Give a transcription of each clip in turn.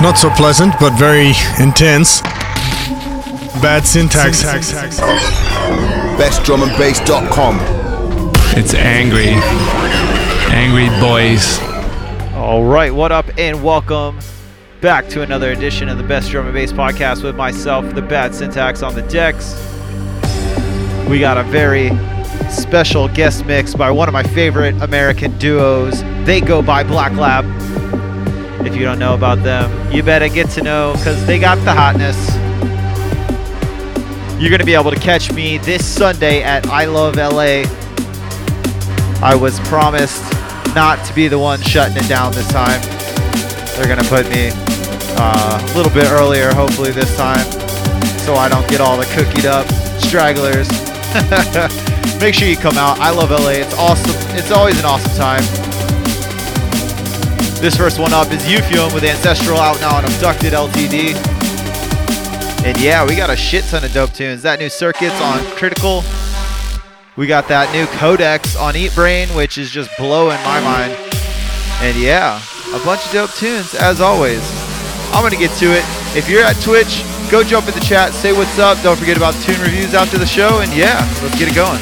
Not so pleasant, but very intense. Bad syntax. Hacks, hacks. BestDrumAndBass.com. It's angry. Angry boys. All right, what up, and welcome back to another edition of the Best Drum and Bass podcast with myself, the Bad Syntax on the decks. We got a very special guest mix by one of my favorite American duos. They go by Blacklab. If you don't know about them, you better get to know because they got the hotness. You're going to be able to catch me this Sunday at I Love LA. I was promised not to be the one shutting it down this time. They're going to put me uh, a little bit earlier, hopefully, this time, so I don't get all the cookied up stragglers. Make sure you come out. I love LA. It's awesome. It's always an awesome time. This first one up is Euphuem with Ancestral out now on Abducted LTD. And yeah, we got a shit ton of dope tunes. That new Circuits on Critical. We got that new Codex on Eatbrain, which is just blowing my mind. And yeah, a bunch of dope tunes as always. I'm gonna get to it. If you're at Twitch, go jump in the chat, say what's up. Don't forget about tune reviews after the show. And yeah, let's get it going.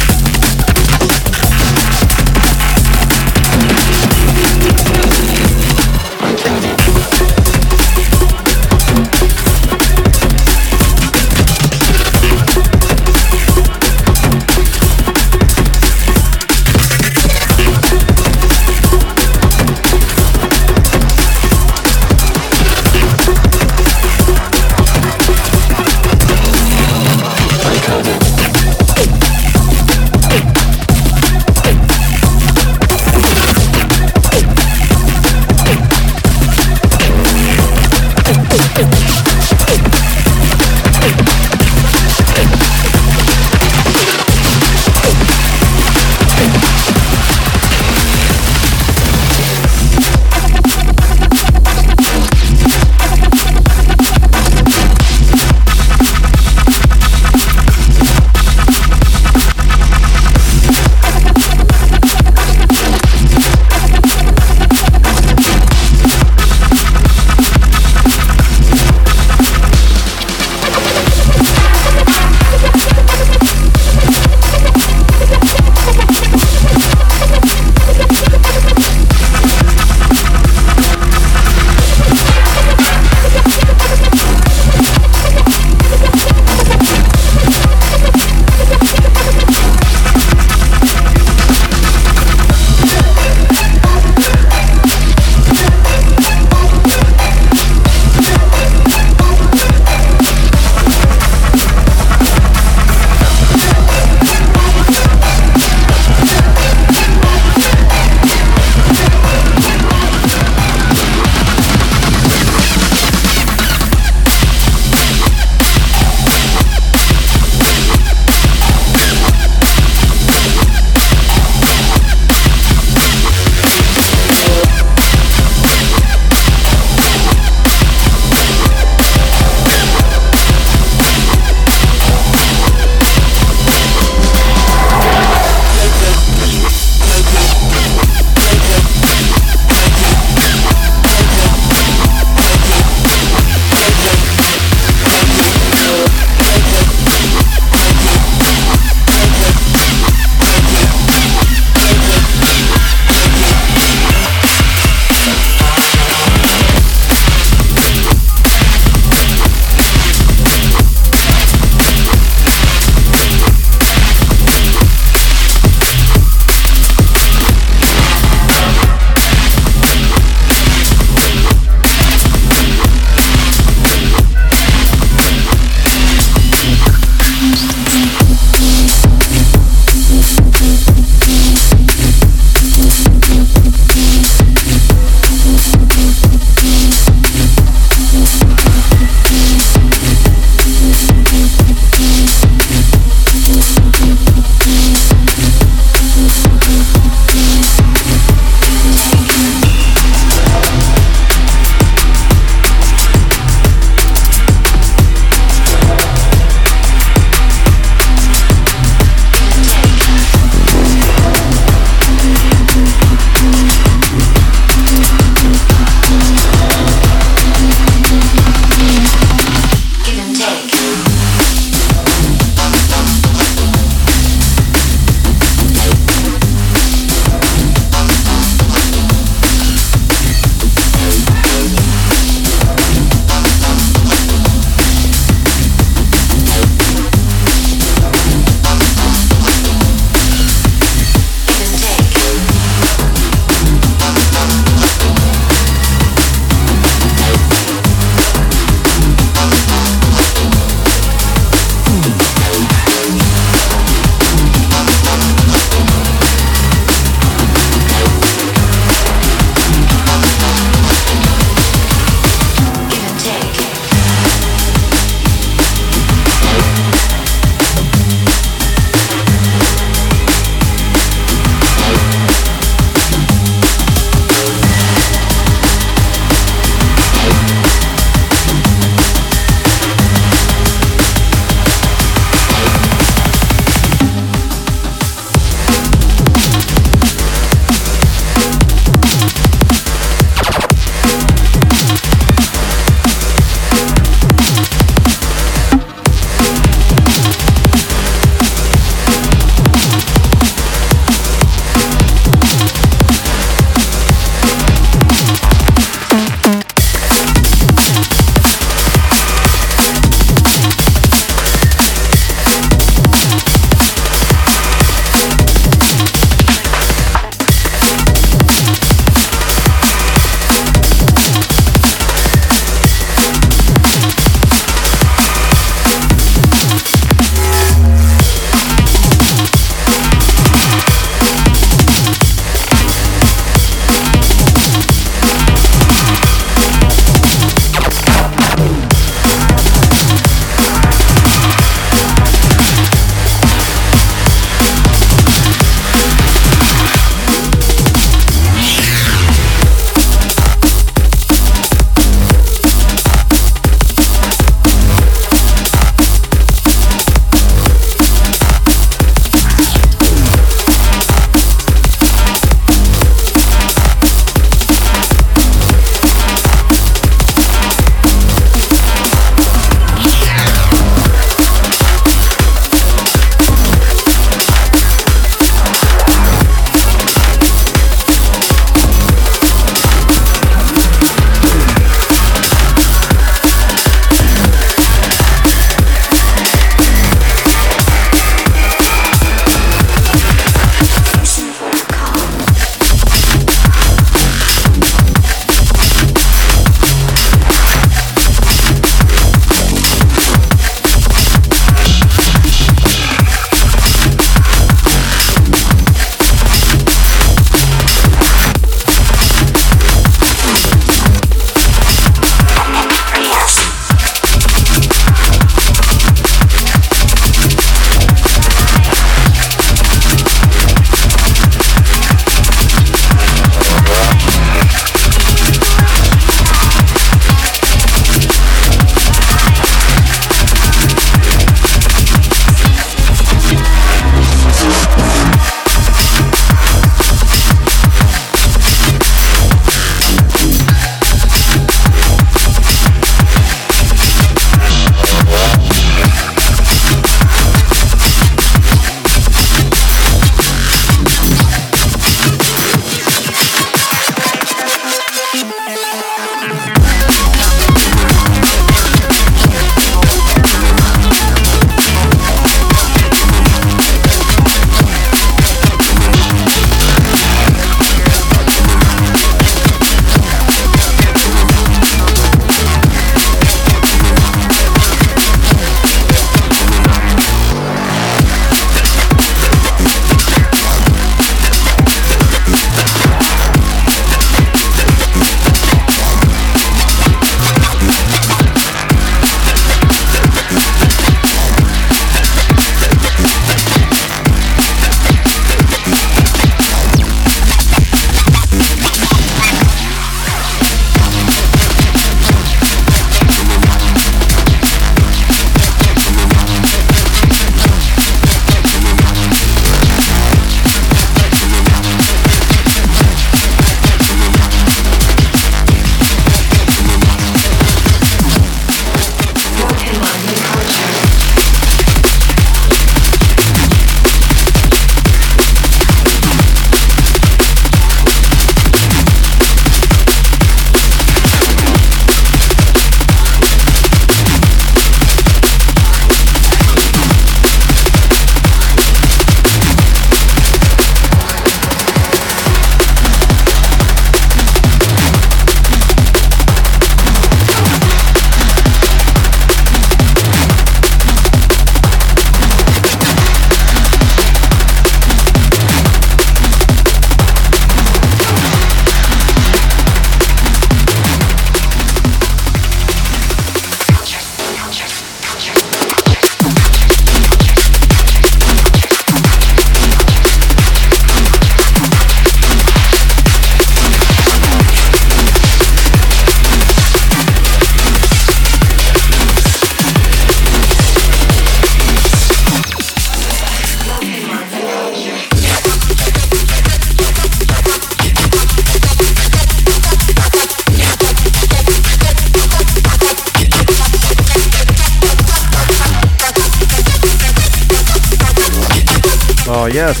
Yes.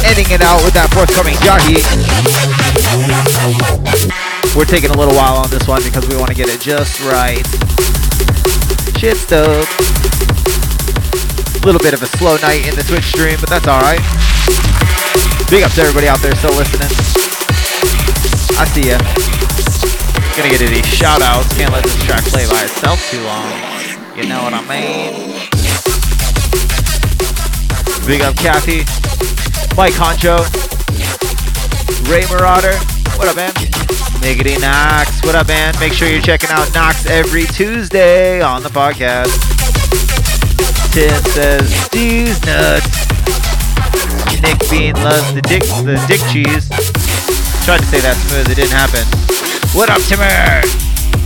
Ending it out with that forthcoming Jahi. We're taking a little while on this one because we want to get it just right. Shit's dope. A little bit of a slow night in the Twitch stream, but that's alright. Big up to everybody out there still listening. I see ya. Gonna get to these shout outs. Can't let this track play by itself too long. You know what I mean? Big up Kathy. Mike Honcho. Ray Marauder. What up, man? Niggity Knox. What up, man? Make sure you're checking out Knox every Tuesday on the podcast. Tim says, these nuts. Nick Bean loves the dick, the dick cheese. Tried to say that smooth, it didn't happen. What up, Timmer?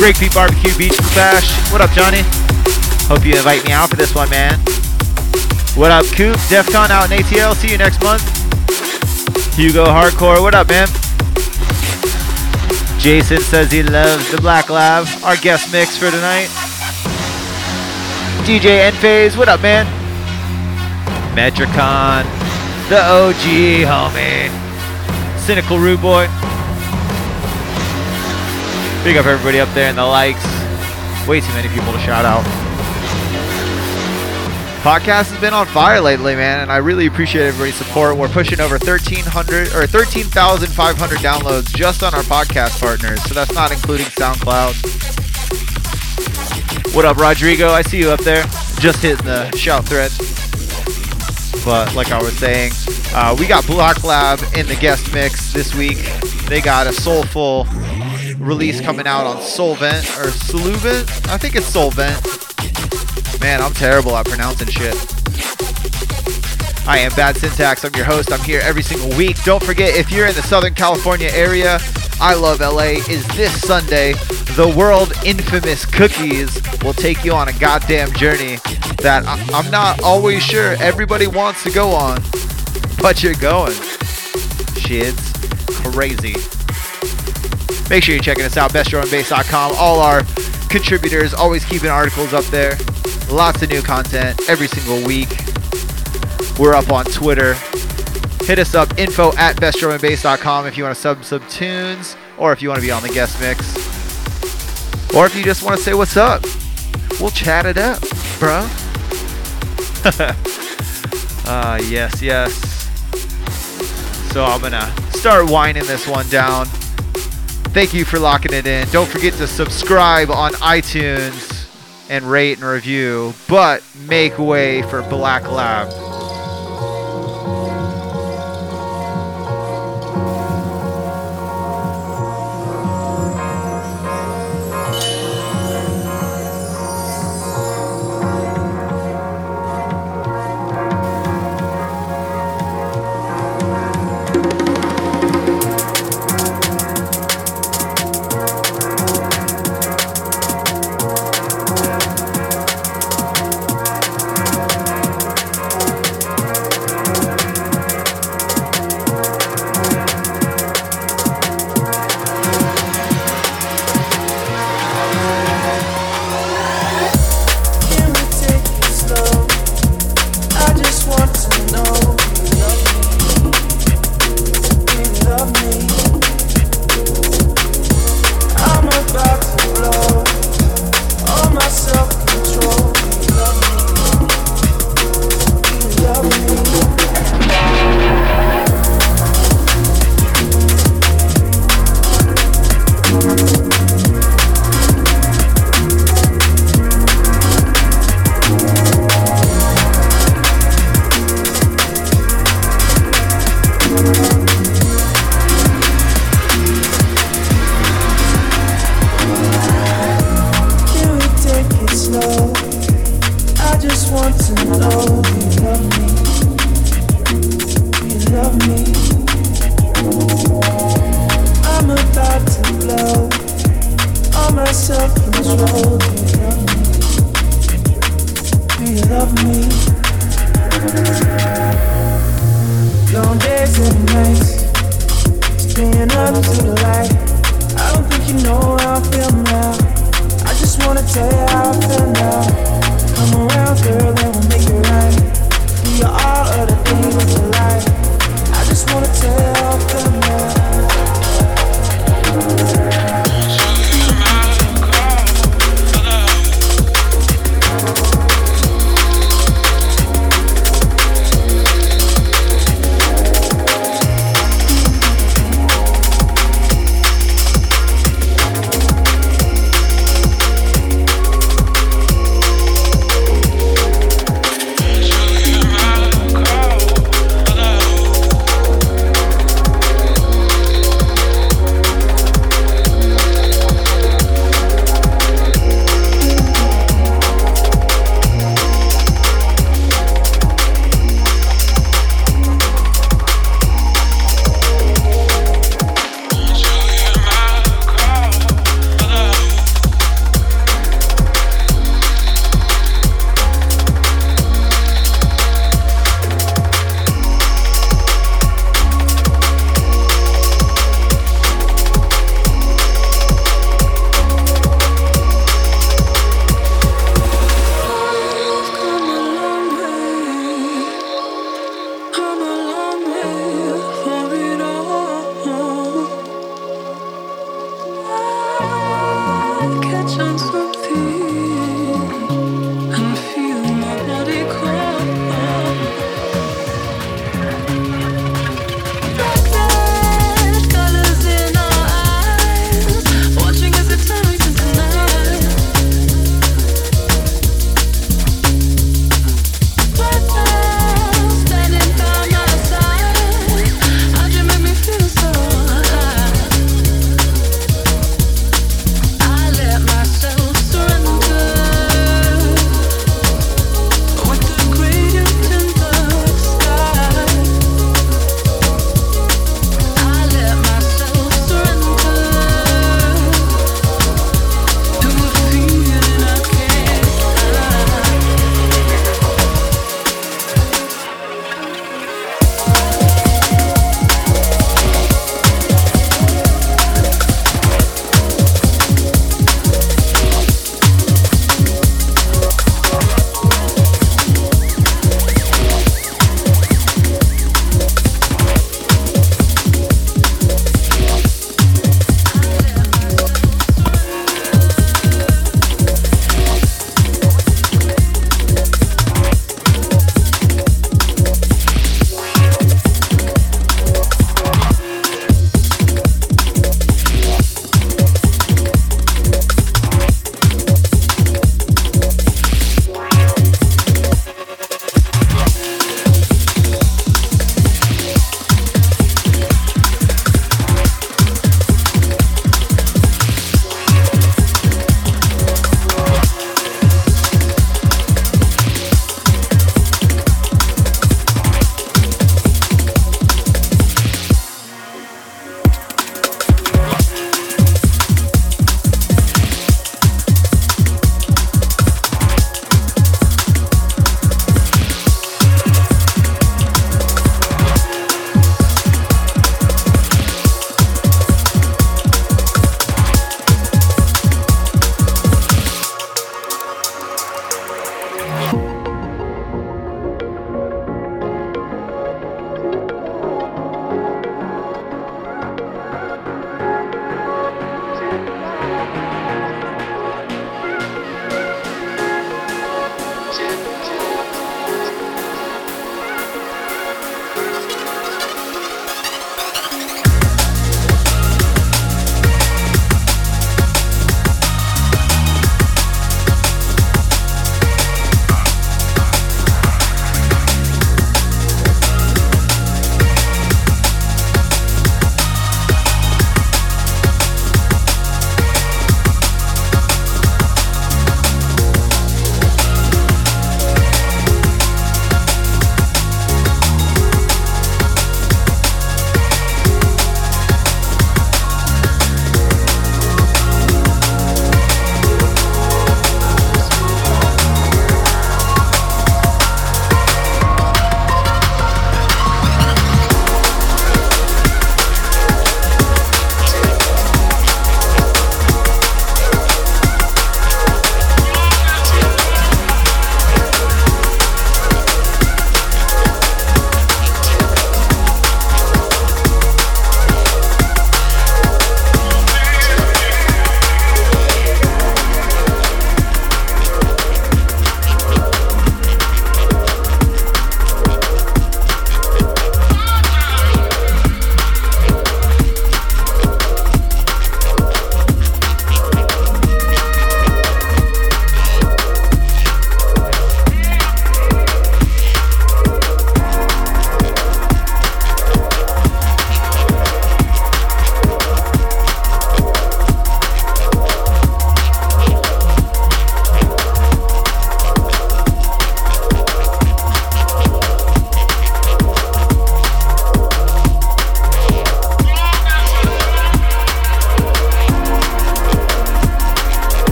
Breakbeat Barbecue Beach Bash. What up, Johnny? Hope you invite me out for this one, man. What up, Coop? DEFCON out in ATL. See you next month. Hugo Hardcore. What up, man? Jason says he loves the Blacklab. Our guest mix for tonight. DJ Enphase. What up, man? Metricon. The OG, homie. Cynical Rude Boy. Big up everybody up there in the likes. Way too many people to shout out. Podcast has been on fire lately, man, and I really appreciate everybody's support. We're pushing over 1,300 or 13,500 downloads just on our podcast partners, so that's not including SoundCloud. What up, Rodrigo? I see you up there. Just hitting the shout thread. But like I was saying, uh, we got Blacklab in the guest mix this week. They got a soulful release coming out on Solvent or Solvent. I think it's Solvent. Man, I'm terrible at pronouncing shit. I am Bad Syntax. I'm your host. I'm here every single week. Don't forget, if you're in the Southern California area, I Love LA is this Sunday. The world infamous Cookies will take you on a goddamn journey that I- I'm not always sure everybody wants to go on, but you're going. Shit's crazy. Make sure you're checking us out, bestdrumandbass.com. All our contributors always keeping articles up there. Lots of new content every single week. We're up on Twitter. Hit us up, info at bestdrumandbass.com if you want to sub some tunes or if you want to be on the guest mix. Or if you just want to say what's up. We'll chat it up, bro. Ah, yes, yes. So I'm going to start winding this one down. Thank you for locking it in. Don't forget to subscribe on iTunes and rate and review, but make way for Blacklab.